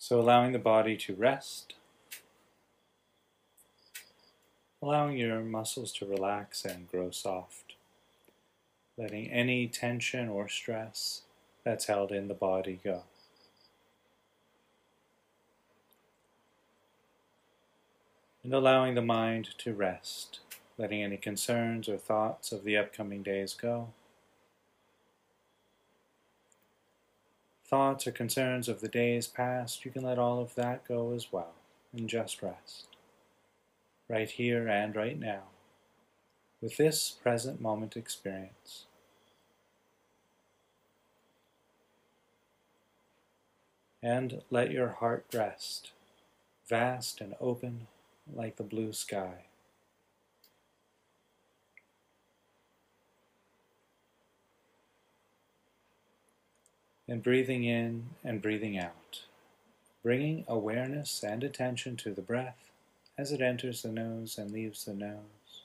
So allowing the body to rest, allowing your muscles to relax and grow soft, letting any tension or stress that's held in the body go. And allowing the mind to rest, letting any concerns or thoughts of the upcoming days go. Thoughts or concerns of the days past, you can let all of that go as well and just rest. Right here and right now, with this present moment experience. And let your heart rest, vast and open like the blue sky. And breathing in and breathing out, bringing awareness and attention to the breath as it enters the nose and leaves the nose.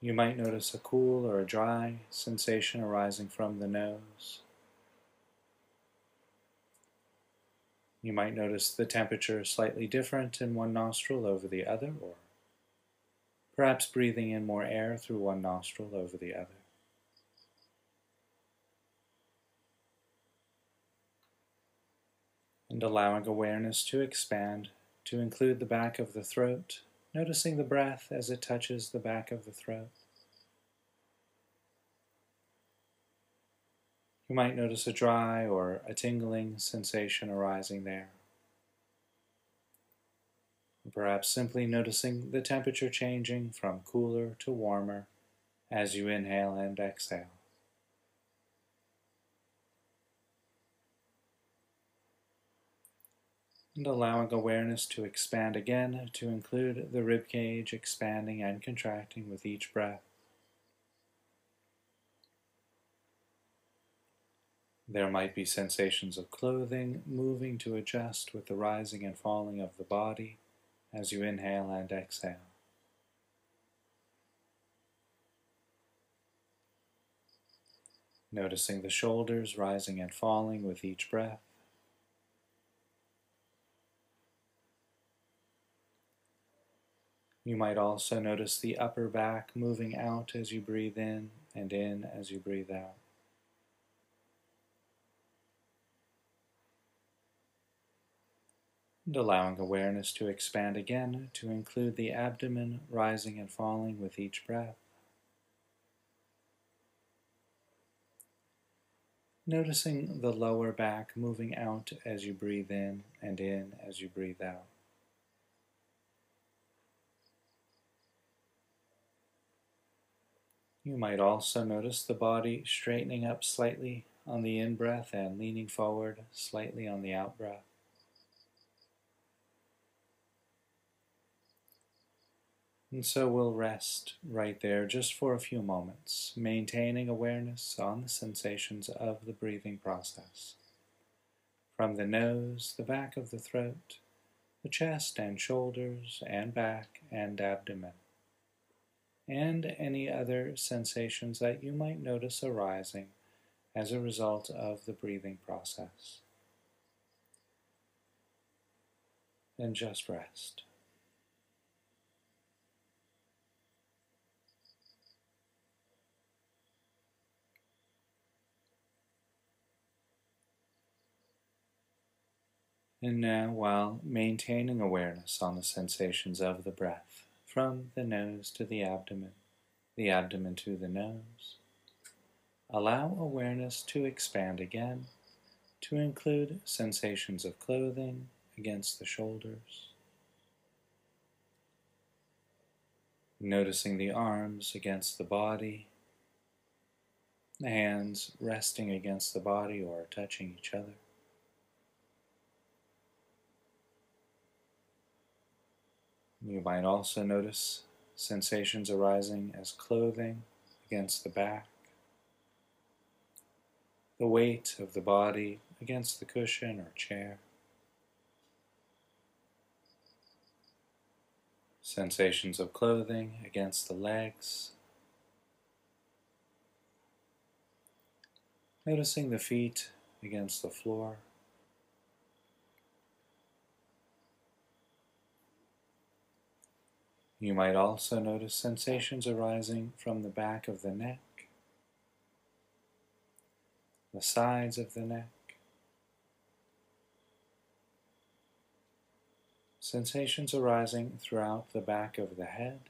You might notice a cool or a dry sensation arising from the nose. You might notice the temperature slightly different in one nostril over the other, or perhaps breathing in more air through one nostril over the other. And allowing awareness to expand to include the back of the throat, noticing the breath as it touches the back of the throat. You might notice a dry or a tingling sensation arising there perhaps simply noticing the temperature changing from cooler to warmer as you inhale and exhale. And allowing awareness to expand again to include the rib cage expanding and contracting with each breath. There might be sensations of clothing moving to adjust with the rising and falling of the body as you inhale and exhale. Noticing the shoulders rising and falling with each breath. You might also notice the upper back moving out as you breathe in and in as you breathe out. And allowing awareness to expand again to include the abdomen rising and falling with each breath. Noticing the lower back moving out as you breathe in and in as you breathe out. You might also notice the body straightening up slightly on the in breath and leaning forward slightly on the out breath. And so we'll rest right there just for a few moments, maintaining awareness on the sensations of the breathing process. From the nose, the back of the throat, the chest and shoulders, and back and abdomen, and any other sensations that you might notice arising as a result of the breathing process. And just rest. And now, while maintaining awareness on the sensations of the breath, from the nose to the abdomen, the abdomen to the nose, allow awareness to expand again to include sensations of clothing against the shoulders. Noticing the arms against the body, the hands resting against the body or touching each other. You might also notice sensations arising as clothing against the back, the weight of the body against the cushion or chair, sensations of clothing against the legs, Noticing the feet against the floor. You might also notice sensations arising from the back of the neck, the sides of the neck, sensations arising throughout the back of the head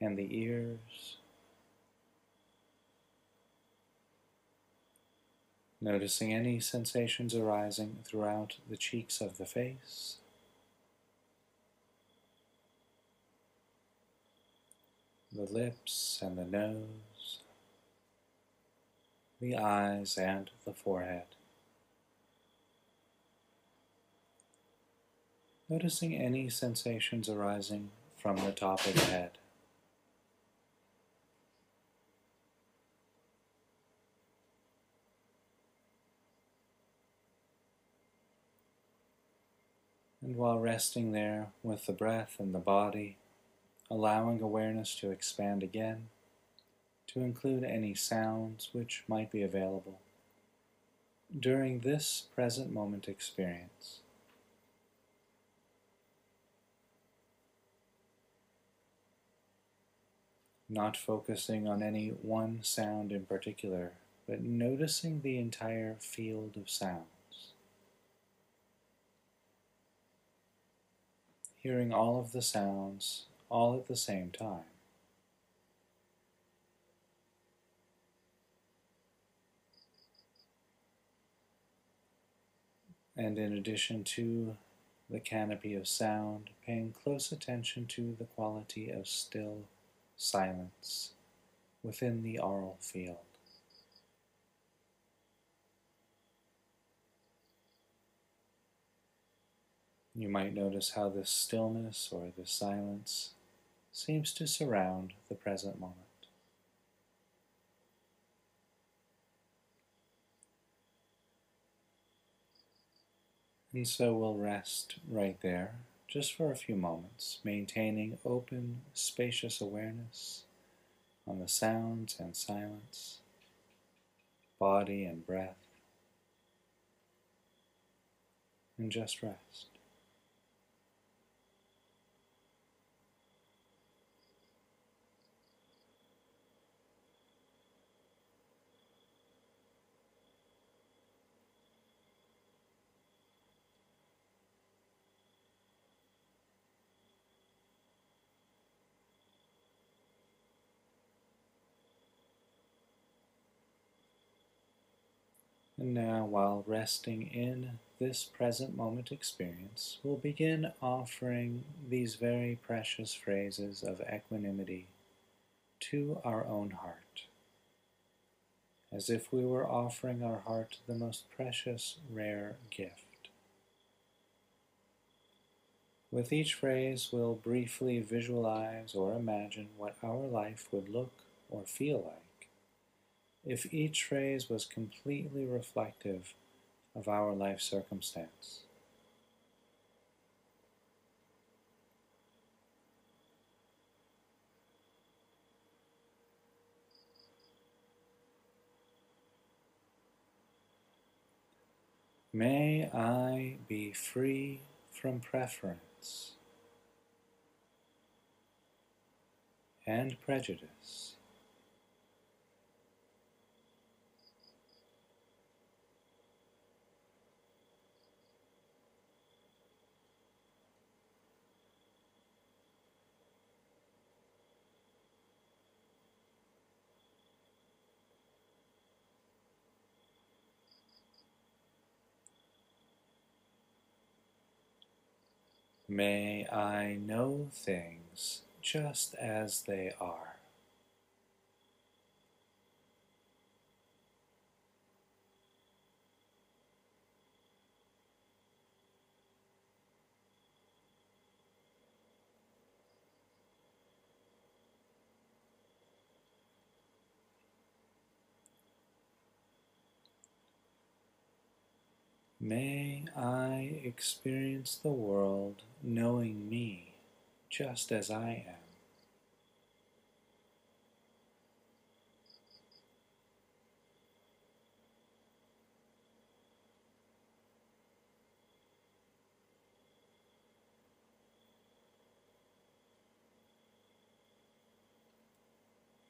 and the ears. Noticing any sensations arising throughout the cheeks of the face. The lips and the nose, the eyes and the forehead. Noticing any sensations arising from the top of the head. And while resting there with the breath and the body, allowing awareness to expand again, to include any sounds which might be available during this present moment experience. Not focusing on any one sound in particular, but noticing the entire field of sounds. Hearing all of the sounds all at the same time. And in addition to the canopy of sound, paying close attention to the quality of still silence within the aural field. You might notice how this stillness or this silence seems to surround the present moment. And so we'll rest right there just for a few moments, maintaining open, spacious awareness on the sounds and silence, body and breath, and just rest. And now, while resting in this present moment experience, we'll begin offering these very precious phrases of equanimity to our own heart, as if we were offering our heart the most precious, rare gift. With each phrase, we'll briefly visualize or imagine what our life would look or feel like if each phrase was completely reflective of our life circumstance. May I be free from preference and prejudice. May I know things just as they are. May I experience the world knowing me just as I am.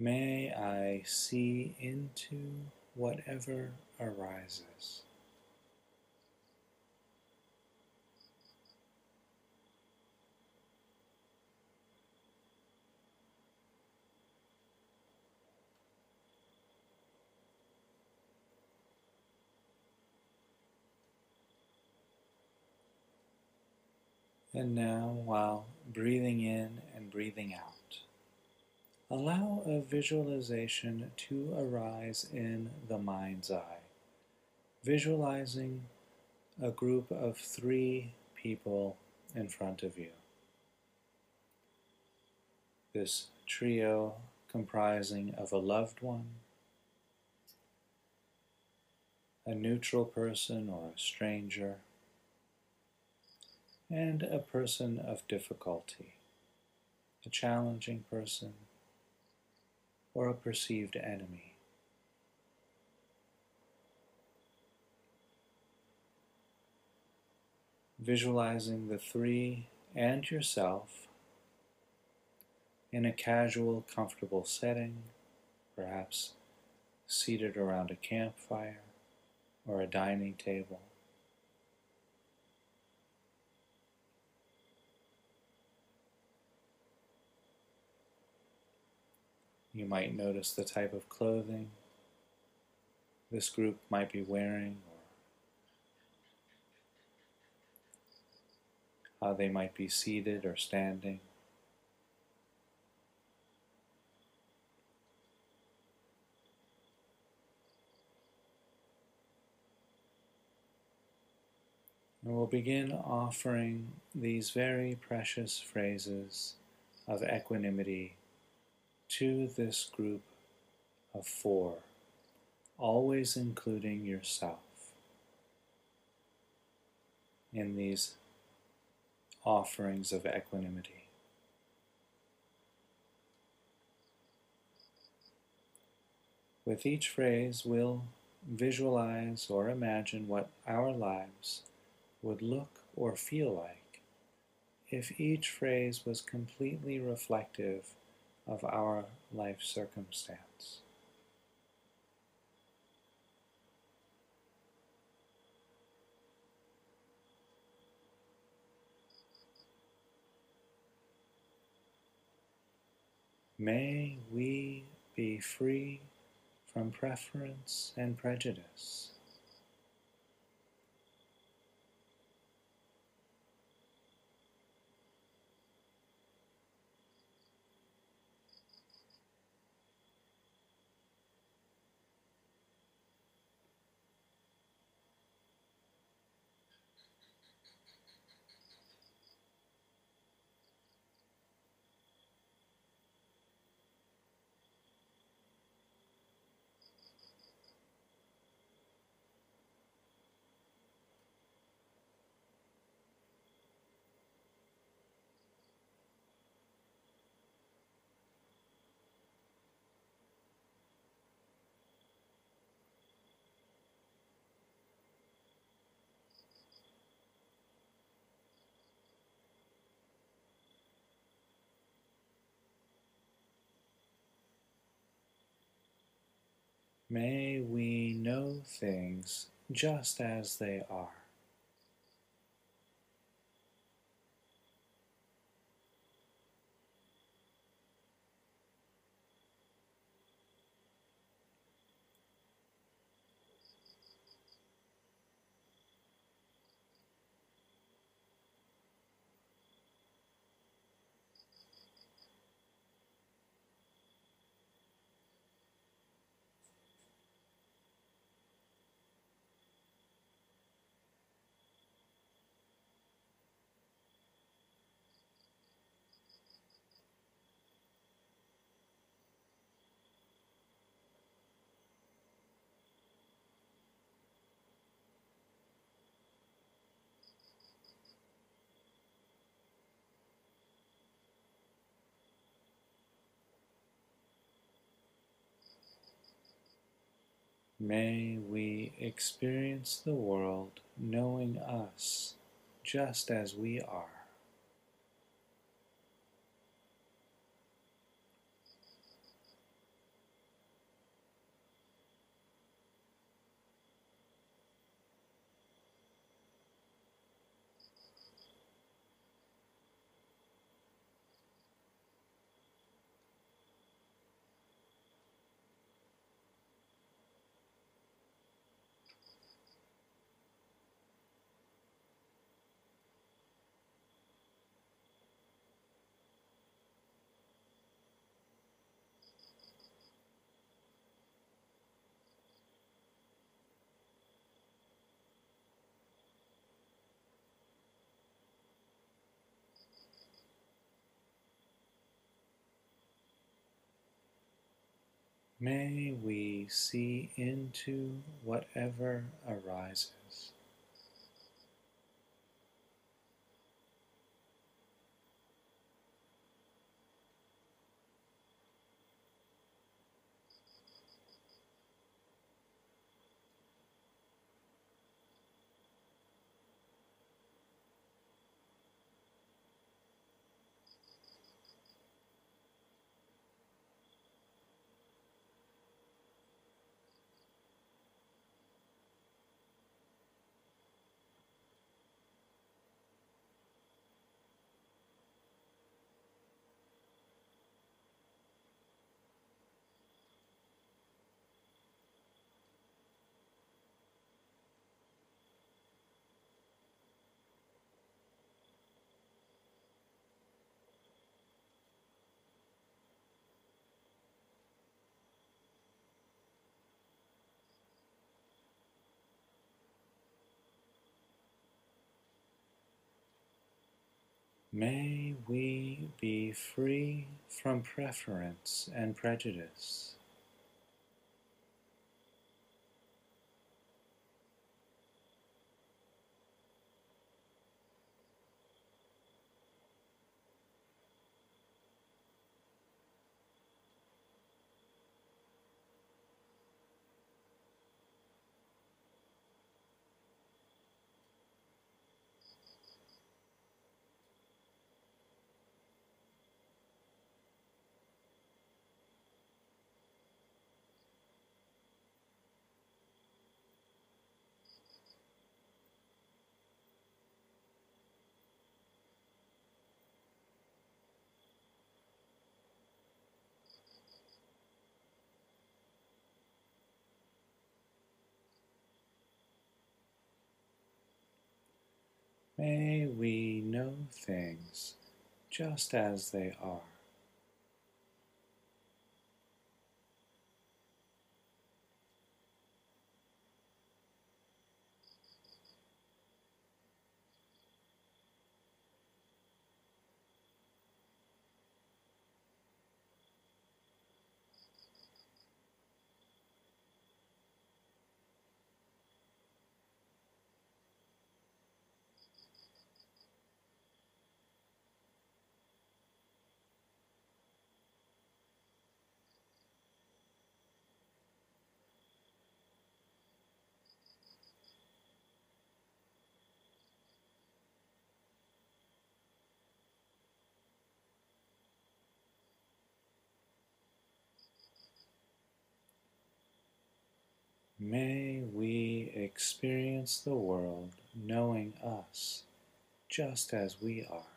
May I see into whatever arises. And now, while breathing in and breathing out, allow a visualization to arise in the mind's eye, visualizing a group of three people in front of you. This trio comprising of a loved one, a neutral person or a stranger, and a person of difficulty, a challenging person, or a perceived enemy. Visualizing the three and yourself in a casual, comfortable setting, perhaps seated around a campfire or a dining table. You might notice the type of clothing this group might be wearing or how they might be seated or standing. And we'll begin offering these very precious phrases of equanimity to this group of four, always including yourself in these offerings of equanimity. With each phrase, we'll visualize or imagine what our lives would look or feel like if each phrase was completely reflective of our life circumstance. May we be free from preference and prejudice. May we know things just as they are. May we experience the world knowing us just as we are. May we see into whatever arises. May we be free from preference and prejudice. May we know things just as they are. May we experience the world knowing us just as we are.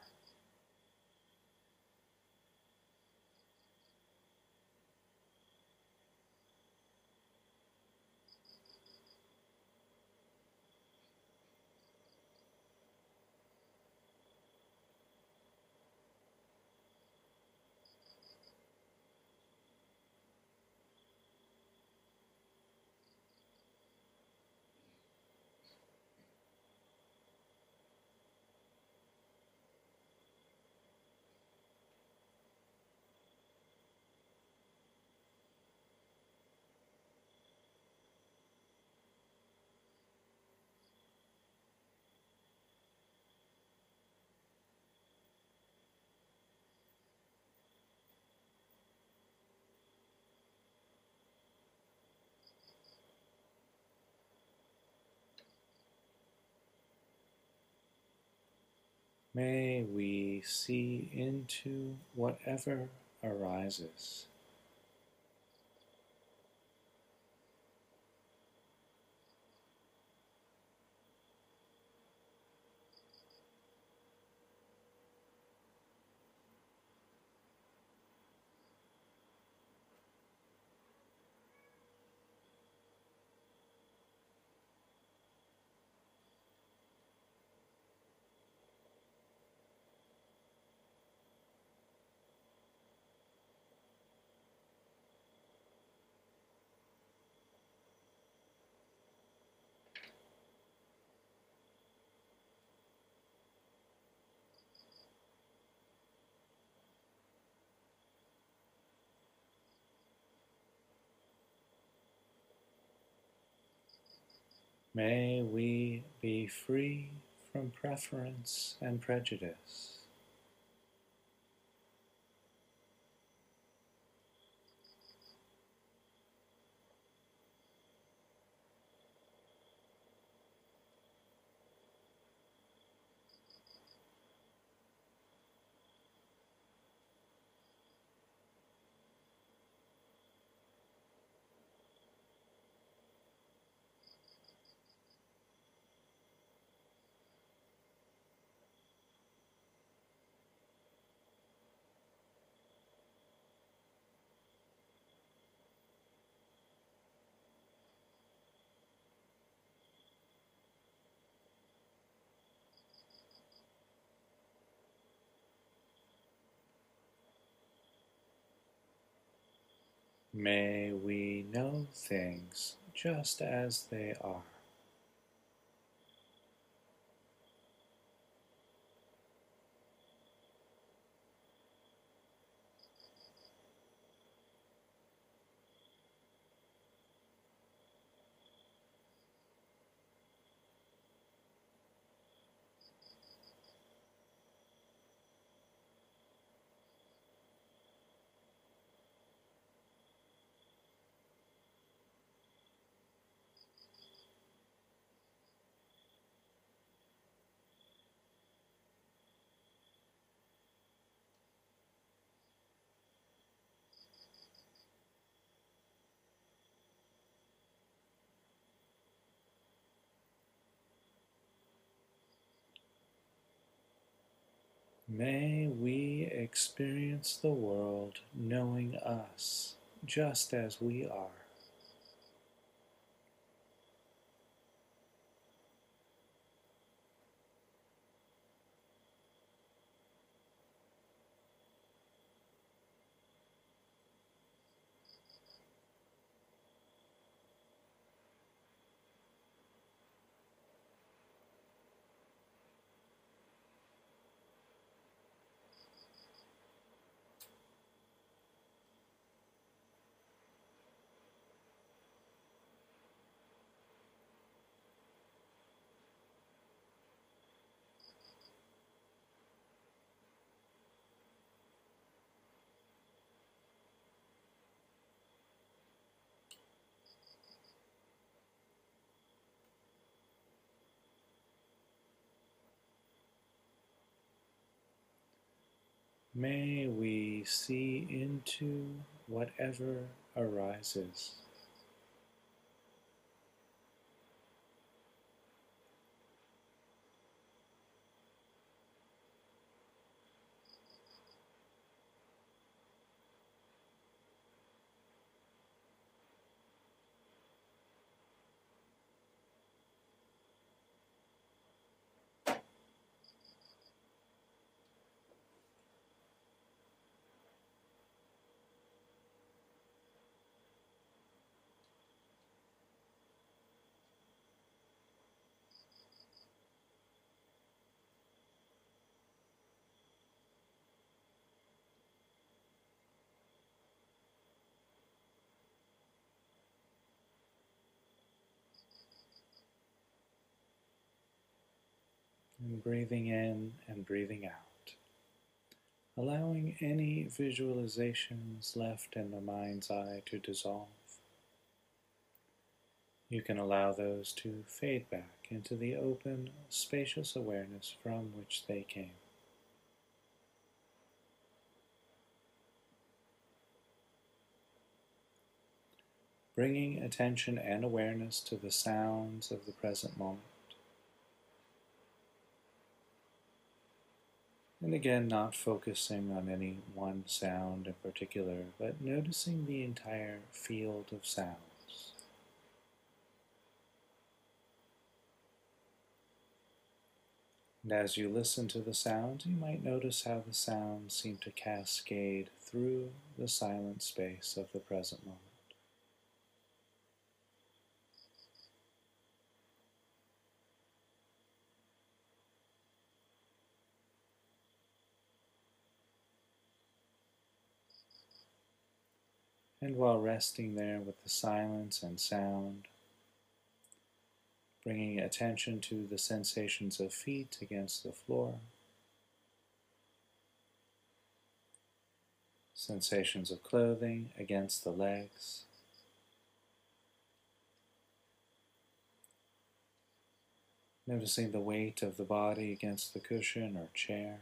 May we see into whatever arises. May we be free from preference and prejudice. May we know things just as they are. May we experience the world knowing us just as we are. May we see into whatever arises. And breathing in and breathing out. Allowing any visualizations left in the mind's eye to dissolve. You can allow those to fade back into the open, spacious awareness from which they came. Bringing attention and awareness to the sounds of the present moment. And again, not focusing on any one sound in particular, but noticing the entire field of sounds. And as you listen to the sounds, you might notice how the sounds seem to cascade through the silent space of the present moment. And while resting there with the silence and sound, bringing attention to the sensations of feet against the floor, sensations of clothing against the legs. Noticing the weight of the body against the cushion or chair.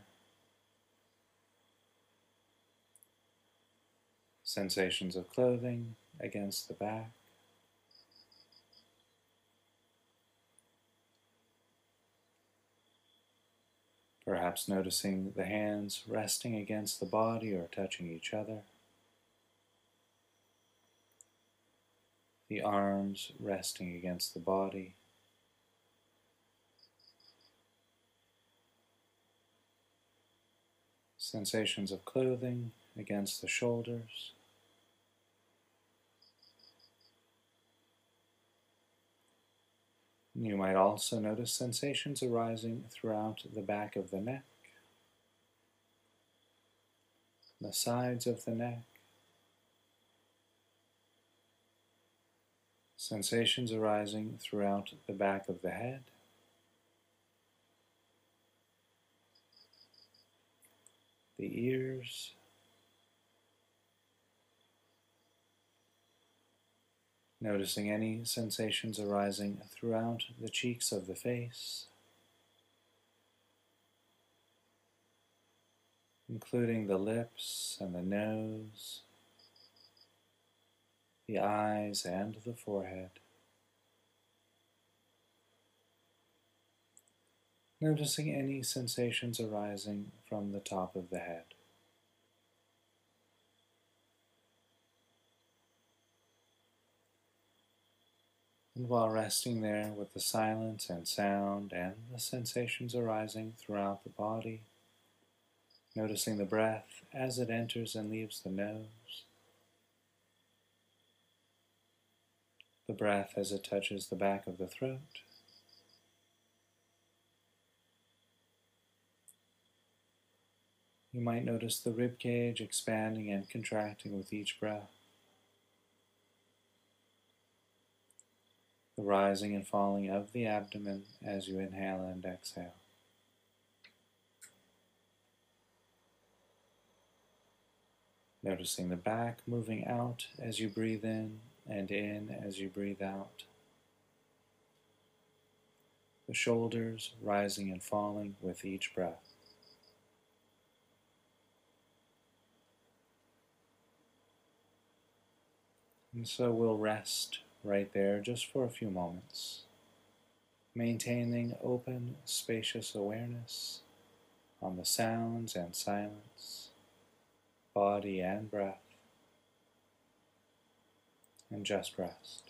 Sensations of clothing against the back. Perhaps noticing the hands resting against the body or touching each other. The arms resting against the body. Sensations of clothing against the shoulders. You might also notice sensations arising throughout the back of the neck, the sides of the neck, sensations arising throughout the back of the head, the ears, Noticing any sensations arising throughout the cheeks of the face, including the lips and the nose, the eyes and the forehead. Noticing any sensations arising from the top of the head. And while resting there with the silence and sound and the sensations arising throughout the body, noticing the breath as it enters and leaves the nose, the breath as it touches the back of the throat. You might notice the rib cage expanding and contracting with each breath. The rising and falling of the abdomen as you inhale and exhale. Noticing the back moving out as you breathe in and in as you breathe out. The shoulders rising and falling with each breath. And so we'll rest right there just for a few moments, maintaining open, spacious awareness on the sounds and silence, body and breath, and just rest.